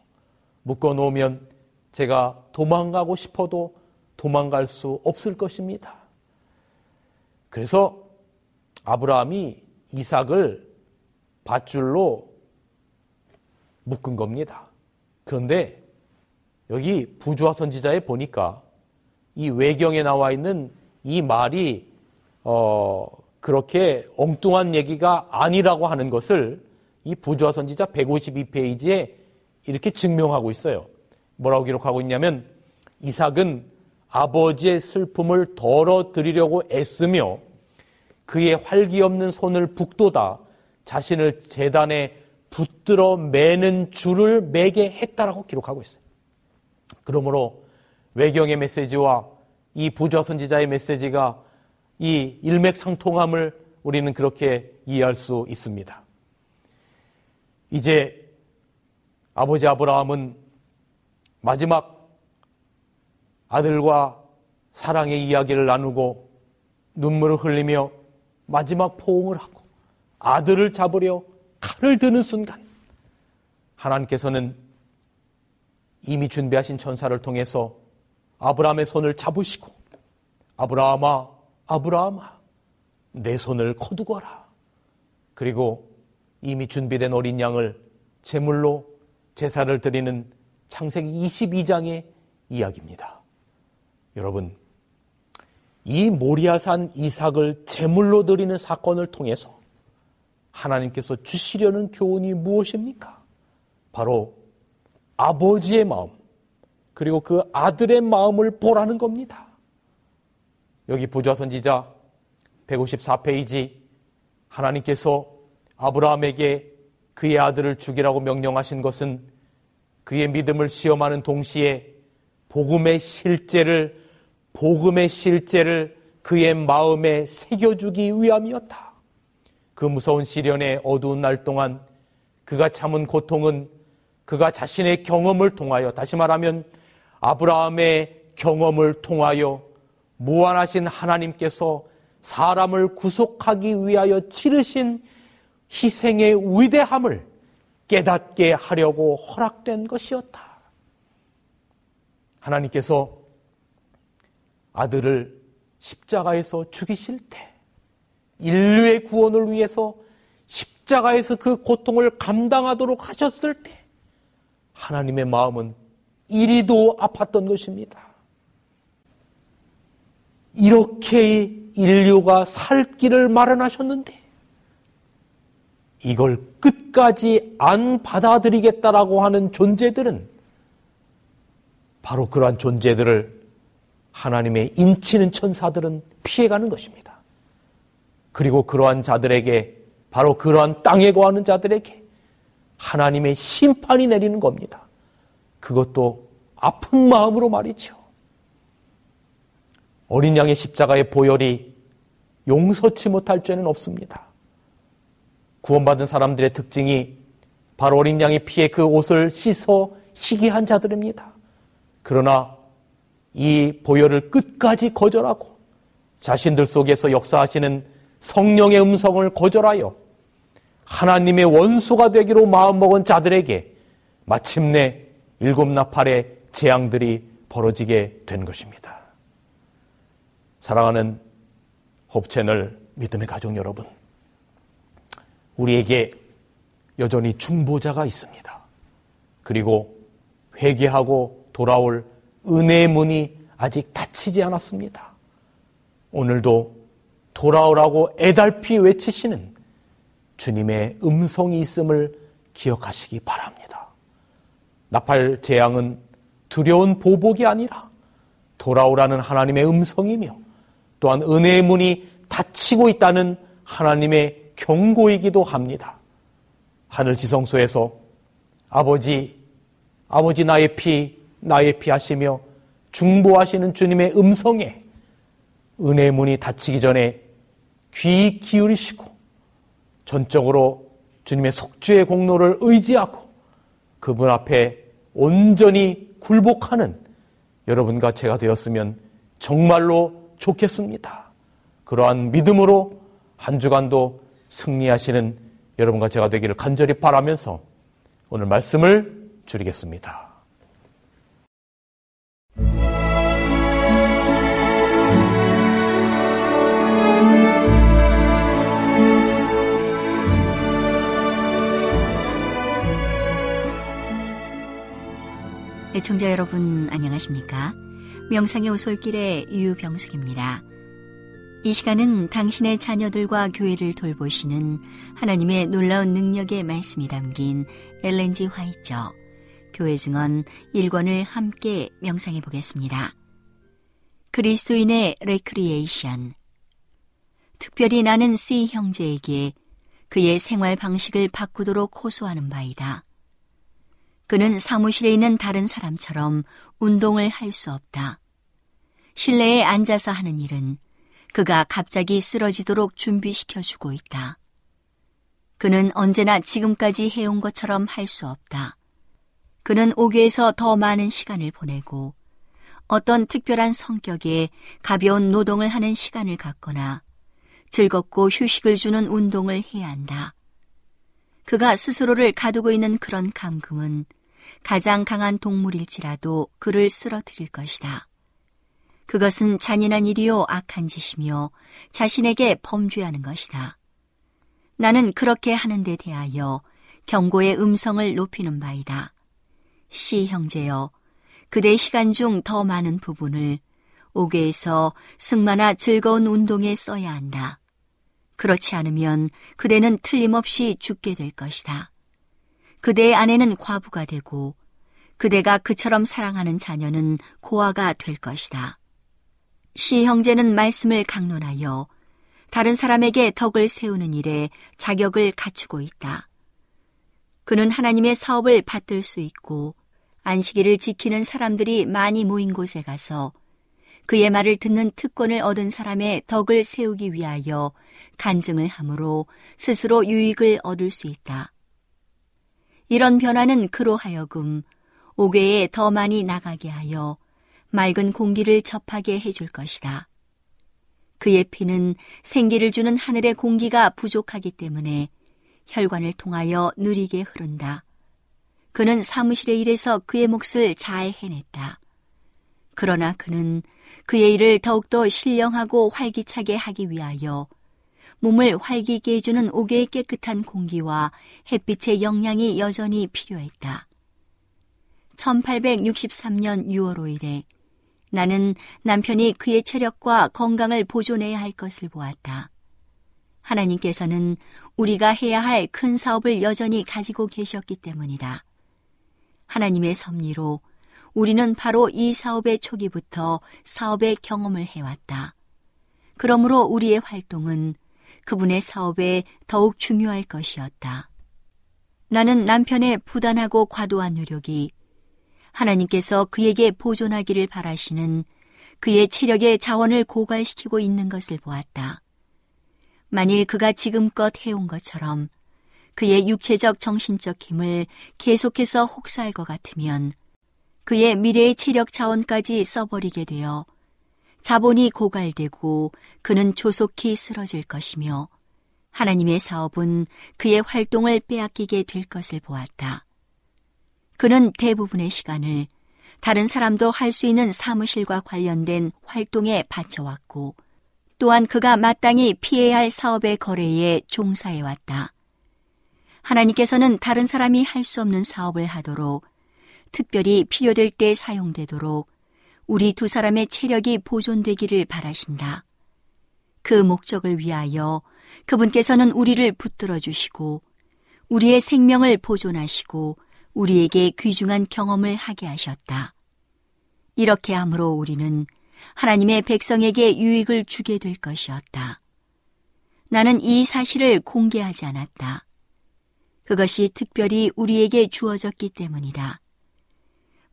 묶어 놓으면 제가 도망가고 싶어도 도망갈 수 없을 것입니다. 그래서 아브라함이 이삭을 밧줄로 묶은 겁니다. 그런데 여기 부주화 선지자에 보니까 이 외경에 나와 있는 이 말이 어 그렇게 엉뚱한 얘기가 아니라고 하는 것을 이 부주화 선지자 152페이지에 이렇게 증명하고 있어요. 뭐라고 기록하고 있냐면 이삭은 아버지의 슬픔을 덜어드리려고 애쓰며 그의 활기 없는 손을 북돋아 자신을 재단에 붙들어 매는 줄을 매게 했다라고 기록하고 있어요. 그러므로 외경의 메시지와 이 부좌 선지자의 메시지가 이 일맥상통함을 우리는 그렇게 이해할 수 있습니다. 이제 아버지 아브라함은 마지막 아들과 사랑의 이야기를 나누고 눈물을 흘리며 마지막 포옹을 하고 아들을 잡으려 칼을 드는 순간 하나님께서는 이미 준비하신 천사를 통해서 아브라함의 손을 잡으시고 아브라함아 아브라함아 내 손을 거두거라. 그리고 이미 준비된 어린 양을 제물로 제사를 드리는 창세기 22장의 이야기입니다. 여러분, 이 모리아산 이삭을 제물로 드리는 사건을 통해서 하나님께서 주시려는 교훈이 무엇입니까? 바로 아버지의 마음, 그리고 그 아들의 마음을 보라는 겁니다. 여기 부좌 선지자 154페이지 하나님께서 아브라함에게 그의 아들을 죽이라고 명령하신 것은 그의 믿음을 시험하는 동시에 복음의 실제를 복음의 실제를 그의 마음에 새겨주기 위함이었다. 그 무서운 시련의 어두운 날 동안 그가 참은 고통은 그가 자신의 경험을 통하여 다시 말하면 아브라함의 경험을 통하여 무한하신 하나님께서 사람을 구속하기 위하여 치르신 희생의 위대함을 깨닫게 하려고 허락된 것이었다. 하나님께서 아들을 십자가에서 죽이실 때 인류의 구원을 위해서 십자가에서 그 고통을 감당하도록 하셨을 때 하나님의 마음은 이리도 아팠던 것입니다. 이렇게 인류가 살 길을 마련하셨는데 이걸 끝까지 안 받아들이겠다라고 하는 존재들은 바로 그러한 존재들을 하나님의 인치는 천사들은 피해가는 것입니다. 그리고 그러한 자들에게 바로 그러한 땅에 거하는 자들에게 하나님의 심판이 내리는 겁니다. 그것도 아픈 마음으로 말이죠. 어린 양의 십자가의 보혈이 용서치 못할 죄는 없습니다. 구원받은 사람들의 특징이 바로 어린 양의 피에 그 옷을 씻어 희귀한 자들입니다. 그러나 이 보혈을 끝까지 거절하고 자신들 속에서 역사하시는 성령의 음성을 거절하여 하나님의 원수가 되기로 마음먹은 자들에게 마침내 일곱 나팔의 재앙들이 벌어지게 된 것입니다. 사랑하는 홉채널 믿음의 가족 여러분, 우리에게 여전히 중보자가 있습니다. 그리고 회개하고 돌아올 은혜의 문이 아직 닫히지 않았습니다. 오늘도 돌아오라고 애달피 외치시는 주님의 음성이 있음을 기억하시기 바랍니다. 나팔 재앙은 두려운 보복이 아니라 돌아오라는 하나님의 음성이며 또한 은혜의 문이 닫히고 있다는 하나님의 경고이기도 합니다. 하늘 지성소에서 아버지, 아버지 나의 피, 나의 피 하시며 중보하시는 주님의 음성에 은혜 문이 닫히기 전에 귀 기울이시고 전적으로 주님의 속죄의 공로를 의지하고 그분 앞에 온전히 굴복하는 여러분과 제가 되었으면 정말로 좋겠습니다. 그러한 믿음으로 한 주간도 승리하시는 여러분과 제가 되기를 간절히 바라면서 오늘 말씀을 줄이겠습니다. 애청자 여러분 안녕하십니까? 명상의 오솔길의 유병숙입니다. 이 시간은 당신의 자녀들과 교회를 돌보시는 하나님의 놀라운 능력의 말씀이 담긴 엘렌 G. 화잇 저 교회 증언 1권을 함께 명상해 보겠습니다. 그리스도인의 레크리에이션 특별히 나는 C 형제에게 그의 생활 방식을 바꾸도록 호소하는 바이다. 그는 사무실에 있는 다른 사람처럼 운동을 할 수 없다. 실내에 앉아서 하는 일은 그가 갑자기 쓰러지도록 준비시켜 주고 있다. 그는 언제나 지금까지 해온 것처럼 할 수 없다. 그는 옥외에서 더 많은 시간을 보내고 어떤 특별한 성격의 가벼운 노동을 하는 시간을 갖거나 즐겁고 휴식을 주는 운동을 해야 한다. 그가 스스로를 가두고 있는 그런 감금은 가장 강한 동물일지라도 그를 쓰러뜨릴 것이다. 그것은 잔인한 일이요 악한 짓이며 자신에게 범죄하는 것이다. 나는 그렇게 하는 데 대하여 경고의 음성을 높이는 바이다. 시 형제여, 그대 시간 중 더 많은 부분을 옥외에서 승마나 즐거운 운동에 써야 한다. 그렇지 않으면 그대는 틀림없이 죽게 될 것이다. 그대의 아내는 과부가 되고 그대가 그처럼 사랑하는 자녀는 고아가 될 것이다. 시 형제는 말씀을 강론하여 다른 사람에게 덕을 세우는 일에 자격을 갖추고 있다. 그는 하나님의 사업을 받들 수 있고 안식일을 지키는 사람들이 많이 모인 곳에 가서 그의 말을 듣는 특권을 얻은 사람의 덕을 세우기 위하여 간증을 함으로 스스로 유익을 얻을 수 있다. 이런 변화는 그로 하여금 옥외에 더 많이 나가게 하여 맑은 공기를 접하게 해줄 것이다. 그의 피는 생기를 주는 하늘의 공기가 부족하기 때문에 혈관을 통하여 느리게 흐른다. 그는 사무실에 일해서 그의 몫을 잘 해냈다. 그러나 그는 그의 일을 더욱더 신령하고 활기차게 하기 위하여 몸을 활기게 해주는 옥외의 깨끗한 공기와 햇빛의 영향이 여전히 필요했다. 1863년 6월 5일에 나는 남편이 그의 체력과 건강을 보존해야 할 것을 보았다. 하나님께서는 우리가 해야 할 큰 사업을 여전히 가지고 계셨기 때문이다. 하나님의 섭리로 우리는 바로 이 사업의 초기부터 사업의 경험을 해왔다. 그러므로 우리의 활동은 그분의 사업에 더욱 중요할 것이었다. 나는 남편의 부단하고 과도한 노력이 하나님께서 그에게 보존하기를 바라시는 그의 체력의 자원을 고갈시키고 있는 것을 보았다. 만일 그가 지금껏 해온 것처럼 그의 육체적 정신적 힘을 계속해서 혹사할 것 같으면 그의 미래의 체력 자원까지 써버리게 되어 자본이 고갈되고 그는 조속히 쓰러질 것이며 하나님의 사업은 그의 활동을 빼앗기게 될 것을 보았다. 그는 대부분의 시간을 다른 사람도 할 수 있는 사무실과 관련된 활동에 바쳐왔고 또한 그가 마땅히 피해야 할 사업의 거래에 종사해왔다. 하나님께서는 다른 사람이 할 수 없는 사업을 하도록 특별히 필요될 때 사용되도록 우리 두 사람의 체력이 보존되기를 바라신다. 그 목적을 위하여 그분께서는 우리를 붙들어 주시고 우리의 생명을 보존하시고 우리에게 귀중한 경험을 하게 하셨다. 이렇게 함으로 우리는 하나님의 백성에게 유익을 주게 될 것이었다. 나는 이 사실을 공개하지 않았다. 그것이 특별히 우리에게 주어졌기 때문이다.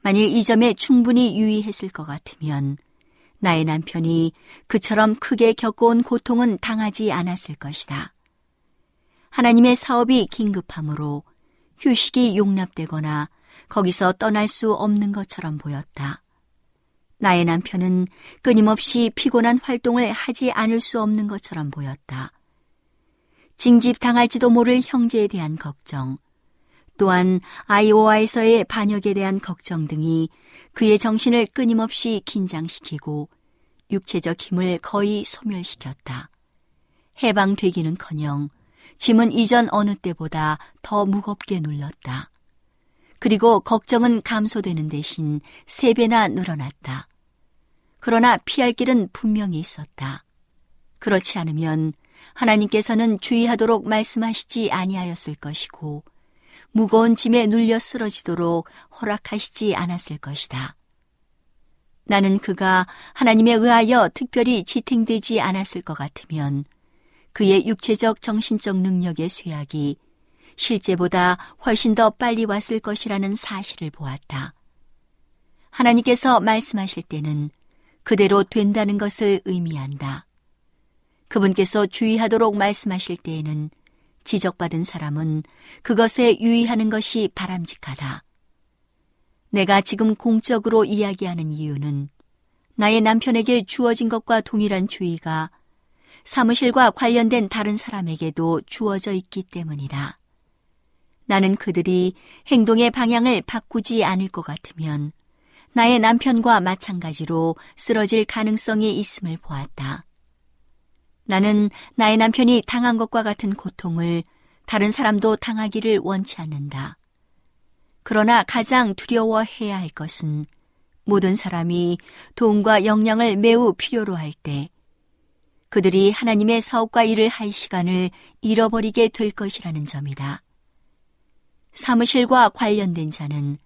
만일 이 점에 충분히 유의했을 것 같으면 나의 남편이 그처럼 크게 겪어온 고통은 당하지 않았을 것이다. 하나님의 사업이 긴급함으로 휴식이 용납되거나 거기서 떠날 수 없는 것처럼 보였다. 나의 남편은 끊임없이 피곤한 활동을 하지 않을 수 없는 것처럼 보였다. 징집당할지도 모를 형제에 대한 걱정, 또한 아이오와에서의 반역에 대한 걱정 등이 그의 정신을 끊임없이 긴장시키고 육체적 힘을 거의 소멸시켰다. 해방되기는 커녕 짐은 이전 어느 때보다 더 무겁게 눌렀다. 그리고 걱정은 감소되는 대신 세 배나 늘어났다. 그러나 피할 길은 분명히 있었다. 그렇지 않으면 하나님께서는 주의하도록 말씀하시지 아니하였을 것이고 무거운 짐에 눌려 쓰러지도록 허락하시지 않았을 것이다. 나는 그가 하나님에 의하여 특별히 지탱되지 않았을 것 같으면 그의 육체적 정신적 능력의 쇠약이 실제보다 훨씬 더 빨리 왔을 것이라는 사실을 보았다. 하나님께서 말씀하실 때는 그대로 된다는 것을 의미한다. 그분께서 주의하도록 말씀하실 때에는 지적받은 사람은 그것에 유의하는 것이 바람직하다. 내가 지금 공적으로 이야기하는 이유는 나의 남편에게 주어진 것과 동일한 주의가 사무실과 관련된 다른 사람에게도 주어져 있기 때문이다. 나는 그들이 행동의 방향을 바꾸지 않을 것 같으면 나의 남편과 마찬가지로 쓰러질 가능성이 있음을 보았다. 나는 나의 남편이 당한 것과 같은 고통을 다른 사람도 당하기를 원치 않는다. 그러나 가장 두려워해야 할 것은 모든 사람이 도움과 역량을 매우 필요로 할 때 그들이 하나님의 사업과 일을 할 시간을 잃어버리게 될 것이라는 점이다. 사무실과 관련된 자는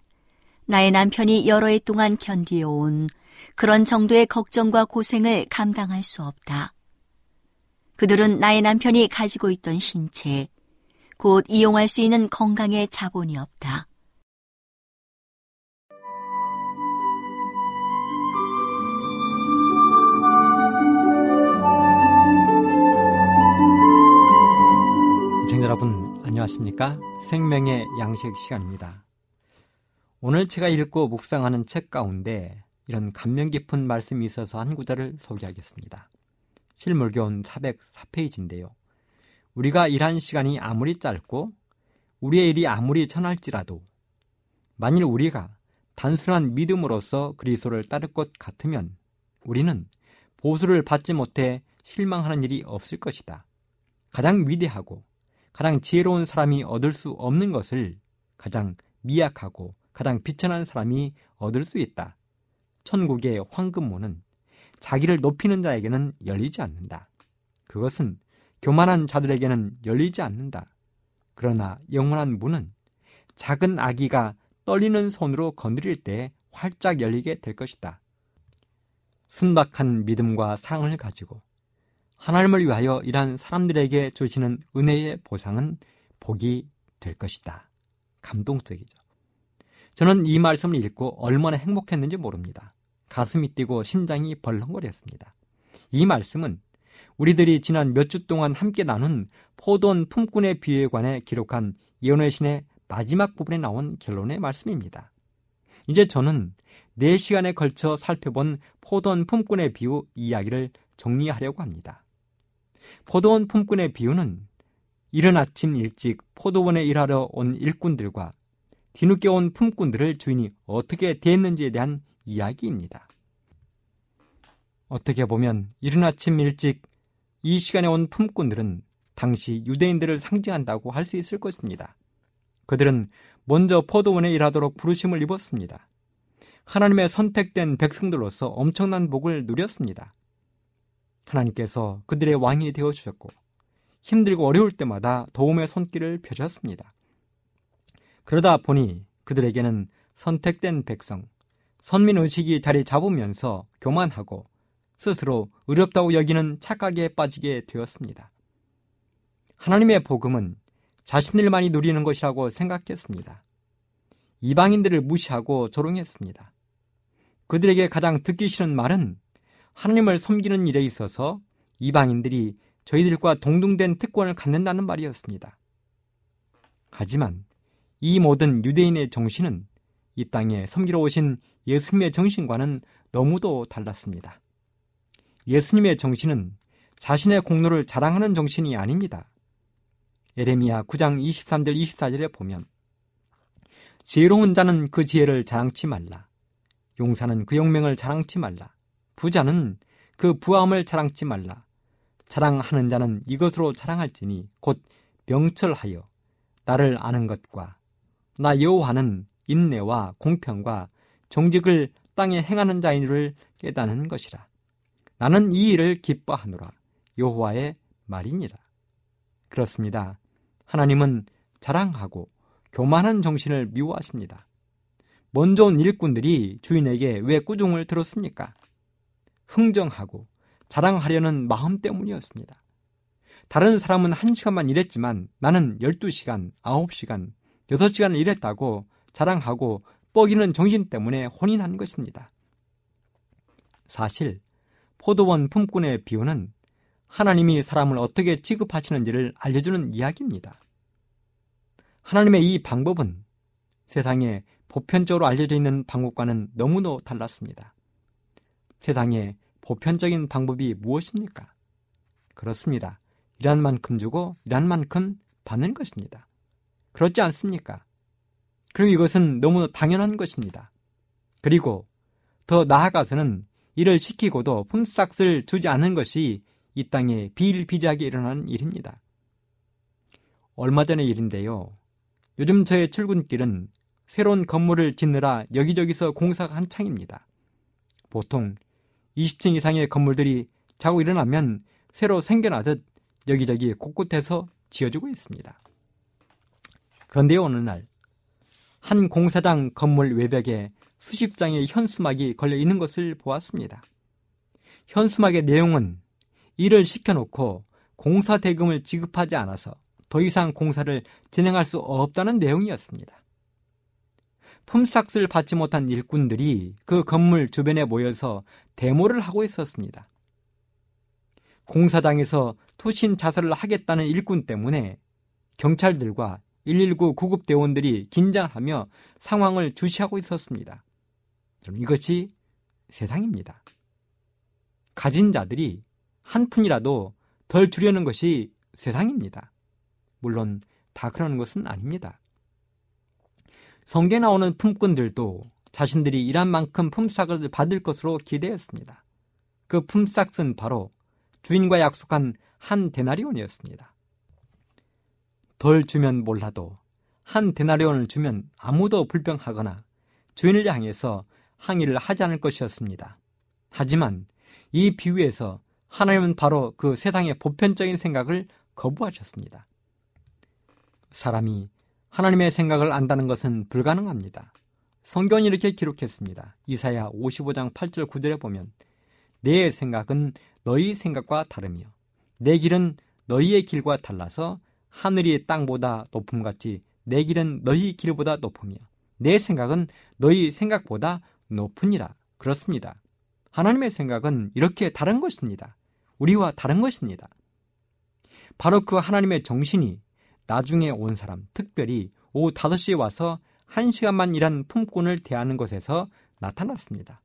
나의 남편이 여러 해 동안 견디어온 그런 정도의 걱정과 고생을 감당할 수 없다. 그들은 나의 남편이 가지고 있던 신체, 곧 이용할 수 있는 건강의 자본이 없다. 시청자 여러분 안녕하십니까? 생명의 양식 시간입니다. 오늘 제가 읽고 묵상하는 책 가운데 이런 감명 깊은 말씀이 있어서 한 구절을 소개하겠습니다. 실물교원 404페이지인데요. 우리가 일한 시간이 아무리 짧고 우리의 일이 아무리 천할지라도 만일 우리가 단순한 믿음으로서 그리스도를 따를 것 같으면 우리는 보수를 받지 못해 실망하는 일이 없을 것이다. 가장 위대하고 가장 지혜로운 사람이 얻을 수 없는 것을 가장 미약하고 가장 비천한 사람이 얻을 수 있다. 천국의 황금문은 자기를 높이는 자에게는 열리지 않는다. 그것은 교만한 자들에게는 열리지 않는다. 그러나 영원한 문은 작은 아기가 떨리는 손으로 건드릴 때 활짝 열리게 될 것이다. 순박한 믿음과 사랑을 가지고 하나님을 위하여 일한 사람들에게 주시는 은혜의 보상은 복이 될 것이다. 감동적이죠. 저는 이 말씀을 읽고 얼마나 행복했는지 모릅니다. 가슴이 뛰고 심장이 벌렁거렸습니다. 이 말씀은 우리들이 지난 몇 주 동안 함께 나눈 포돈 품꾼의 비유에 관해 기록한 이혼의 신의 마지막 부분에 나온 결론의 말씀입니다. 이제 저는 4시간에 걸쳐 살펴본 포돈 품꾼의 비유 이야기를 정리하려고 합니다. 포도원 품꾼의 비유는 이른 아침 일찍 포도원에 일하러 온 일꾼들과 뒤늦게 온 품꾼들을 주인이 어떻게 대했는지에 대한 이야기입니다. 어떻게 보면 이른 아침 일찍 이 시간에 온 품꾼들은 당시 유대인들을 상징한다고 할 수 있을 것입니다. 그들은 먼저 포도원에 일하도록 부르심을 입었습니다. 하나님의 선택된 백성들로서 엄청난 복을 누렸습니다. 하나님께서 그들의 왕이 되어 주셨고 힘들고 어려울 때마다 도움의 손길을 펴셨습니다. 그러다 보니 그들에게는 선택된 백성, 선민 의식이 자리 잡으면서 교만하고 스스로 의롭다고 여기는 착각에 빠지게 되었습니다. 하나님의 복음은 자신들만이 누리는 것이라고 생각했습니다. 이방인들을 무시하고 조롱했습니다. 그들에게 가장 듣기 싫은 말은 하나님을 섬기는 일에 있어서 이방인들이 저희들과 동등된 특권을 갖는다는 말이었습니다. 하지만 이 모든 유대인의 정신은 이 땅에 섬기러 오신 예수님의 정신과는 너무도 달랐습니다. 예수님의 정신은 자신의 공로를 자랑하는 정신이 아닙니다. 에레미야 9장 23절 24절에 보면 지혜로운 자는 그 지혜를 자랑치 말라. 용사는 그 용맹을 자랑치 말라. 부자는 그 부함을 자랑치 말라. 자랑하는 자는 이것으로 자랑할지니 곧 명철하여 나를 아는 것과 나 여호와는 인내와 공평과 정직을 땅에 행하는 자인을 깨닫는 것이라. 나는 이 일을 기뻐하노라. 여호와의 말이니라. 그렇습니다. 하나님은 자랑하고 교만한 정신을 미워하십니다. 먼저 온 일꾼들이 주인에게 왜 꾸중을 들었습니까? 흥정하고 자랑하려는 마음 때문이었습니다. 다른 사람은 1시간만 일했지만 나는 12시간, 9시간, 6시간을 일했다고 자랑하고 뻐기는 정신 때문에 혼인한 것입니다. 사실 포도원 품꾼의 비유는 하나님이 사람을 어떻게 취급하시는지를 알려주는 이야기입니다. 하나님의 이 방법은 세상에 보편적으로 알려져 있는 방법과는 너무도 달랐습니다. 세상에 보편적인 방법이 무엇입니까? 그렇습니다. 일한 만큼 주고 일한 만큼 받는 것입니다. 그렇지 않습니까? 그리고 이것은 너무 당연한 것입니다. 그리고 더 나아가서는 이를 시키고도 품삯을 주지 않는 것이 이 땅에 비일비재하게 일어나는 일입니다. 얼마 전의 일인데요. 요즘 저의 출근길은 새로운 건물을 짓느라 여기저기서 공사가 한창입니다. 보통 20층 이상의 건물들이 자고 일어나면 새로 생겨나듯 여기저기 곳곳에서 지어지고 있습니다. 그런데 어느 날, 한 공사장 건물 외벽에 수십 장의 현수막이 걸려 있는 것을 보았습니다. 현수막의 내용은 일을 시켜놓고 공사 대금을 지급하지 않아서 더 이상 공사를 진행할 수 없다는 내용이었습니다. 품삯을 받지 못한 일꾼들이 그 건물 주변에 모여서 데모를 하고 있었습니다. 공사장에서 투신 자살을 하겠다는 일꾼 때문에 경찰들과 119 구급 대원들이 긴장하며 상황을 주시하고 있었습니다. 이것이 세상입니다. 가진 자들이 한 푼이라도 덜 주려는 것이 세상입니다. 물론 다 그러는 것은 아닙니다. 성경에 나오는 품꾼들도 자신들이 일한 만큼 품삯을 받을 것으로 기대했습니다. 그 품삯은 바로 주인과 약속한 한 데나리온이었습니다. 덜 주면 몰라도 한 데나리온을 주면 아무도 불평하거나 주인을 향해서 항의를 하지 않을 것이었습니다. 하지만 이 비유에서 하나님은 바로 그 세상의 보편적인 생각을 거부하셨습니다. 사람이 하나님의 생각을 안다는 것은 불가능합니다. 성경이 이렇게 기록했습니다. 이사야 55장 8절 9절에 보면 내 생각은 너희 생각과 다르며 내 길은 너희의 길과 달라서 하늘이 땅보다 높음같이 내 길은 너희 길보다 높으며 내 생각은 너희 생각보다 높으니라. 그렇습니다. 하나님의 생각은 이렇게 다른 것입니다. 우리와 다른 것입니다. 바로 그 하나님의 정신이 나중에 온 사람, 특별히 오후 5시에 와서 1시간만 일한 품꾼을 대하는 것에서 나타났습니다.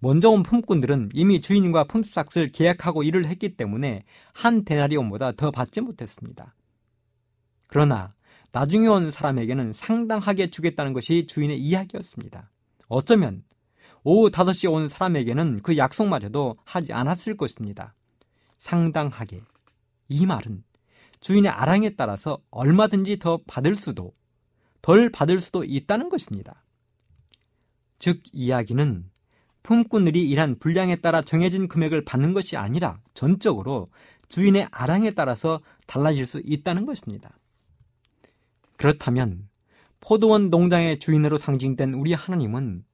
먼저 온 품꾼들은 이미 주인과 품삯을 계약하고 일을 했기 때문에 한 데나리온보다 더 받지 못했습니다. 그러나 나중에 온 사람에게는 상당하게 주겠다는 것이 주인의 이야기였습니다. 어쩌면 오후 5시에 온 사람에게는 그 약속마저도 하지 않았을 것입니다. 상당하게. 이 말은 주인의 아랑에 따라서 얼마든지 더 받을 수도, 덜 받을 수도 있다는 것입니다. 즉, 이야기는 품꾼들이 일한 분량에 따라 정해진 금액을 받는 것이 아니라 전적으로 주인의 아랑에 따라서 달라질 수 있다는 것입니다. 그렇다면 포도원 농장의 주인으로 상징된 우리 하나님은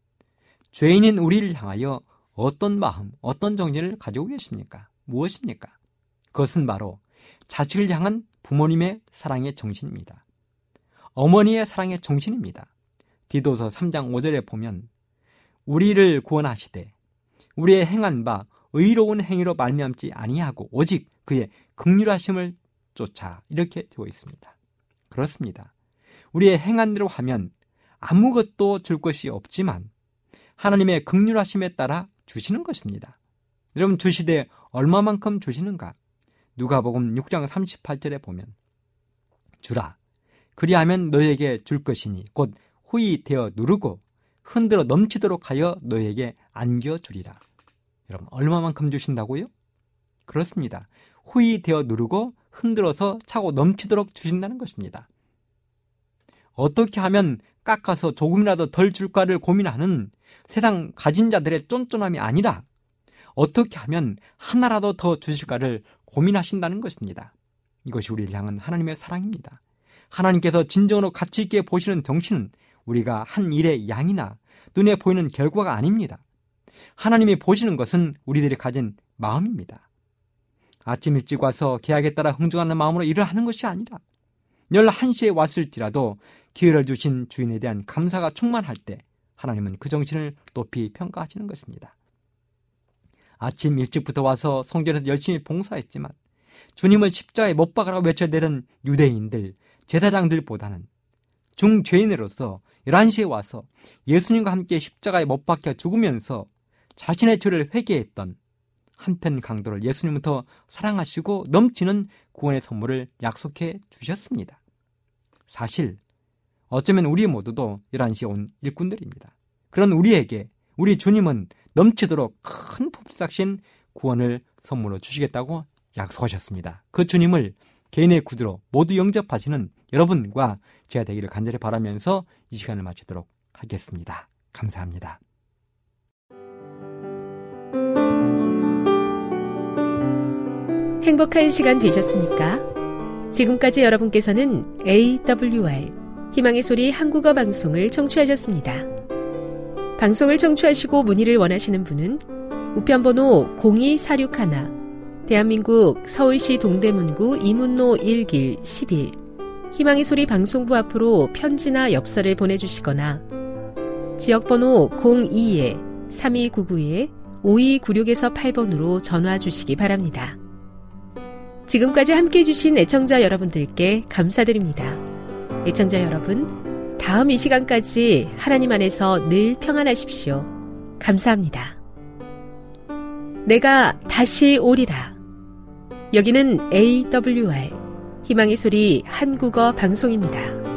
죄인인 우리를 향하여 어떤 마음, 어떤 정신을 가지고 계십니까? 무엇입니까? 그것은 바로 자식을 향한 부모님의 사랑의 정신입니다. 어머니의 사랑의 정신입니다. 디도서 3장 5절에 보면 우리를 구원하시되 우리의 행한 바 의로운 행위로 말미암지 아니하고 오직 그의 극률하심을 쫓아 이렇게 되어 있습니다. 그렇습니다. 우리의 행한 대로 하면 아무것도 줄 것이 없지만 하나님의 극률하심에 따라 주시는 것입니다. 여러분 주시되 얼마만큼 주시는가? 누가복음 6장 38절에 보면 주라 그리하면 너에게 줄 것이니 곧 호의 되어 누르고 흔들어 넘치도록 하여 너에게 안겨 주리라. 여러분 얼마만큼 주신다고요? 그렇습니다. 호의 되어 누르고 흔들어서 차고 넘치도록 주신다는 것입니다. 어떻게 하면 깎아서 조금이라도 덜 줄까를 고민하는 세상 가진 자들의 쫀쫀함이 아니라 어떻게 하면 하나라도 더 주실까를 고민하신다는 것입니다. 이것이 우리를 향한 하나님의 사랑입니다. 하나님께서 진정으로 가치 있게 보시는 정신은 우리가 한 일의 양이나 눈에 보이는 결과가 아닙니다. 하나님이 보시는 것은 우리들이 가진 마음입니다. 아침 일찍 와서 계약에 따라 흥중하는 마음으로 일을 하는 것이 아니라 11시에 왔을지라도 기회를 주신 주인에 대한 감사가 충만할 때 하나님은 그 정신을 높이 평가하시는 것입니다. 아침 일찍부터 와서 성전에서 열심히 봉사했지만 주님을 십자가에 못 박으라고 외쳐대는 유대인들, 제사장들보다는 중죄인으로서 11시에 와서 예수님과 함께 십자가에 못 박혀 죽으면서 자신의 죄를 회개했던 한편 강도를 예수님부터 사랑하시고 넘치는 구원의 선물을 약속해 주셨습니다. 사실 어쩌면 우리 모두도 11시에 온 일꾼들입니다. 그런 우리에게 우리 주님은 넘치도록 큰 폭삭신 구원을 선물로 주시겠다고 약속하셨습니다. 그 주님을 개인의 구주로 모두 영접하시는 여러분과 제가 되기를 간절히 바라면서 이 시간을 마치도록 하겠습니다. 감사합니다. 행복한 시간 되셨습니까? 지금까지 여러분께서는 AWR 희망의 소리 한국어 방송을 청취하셨습니다. 방송을 청취하시고 문의를 원하시는 분은 우편번호 02461 대한민국 서울시 동대문구 이문로 1길 11 희망의 소리 방송부 앞으로 편지나 엽서를 보내주시거나 지역번호 02-3299-5296에서 8번으로 전화 주시기 바랍니다. 지금까지 함께 해주신 애청자 여러분들께 감사드립니다. 애청자 여러분, 다음 이 시간까지 하나님 안에서 늘 평안하십시오. 감사합니다. 내가 다시 오리라. 여기는 AWR, 희망의 소리 한국어 방송입니다.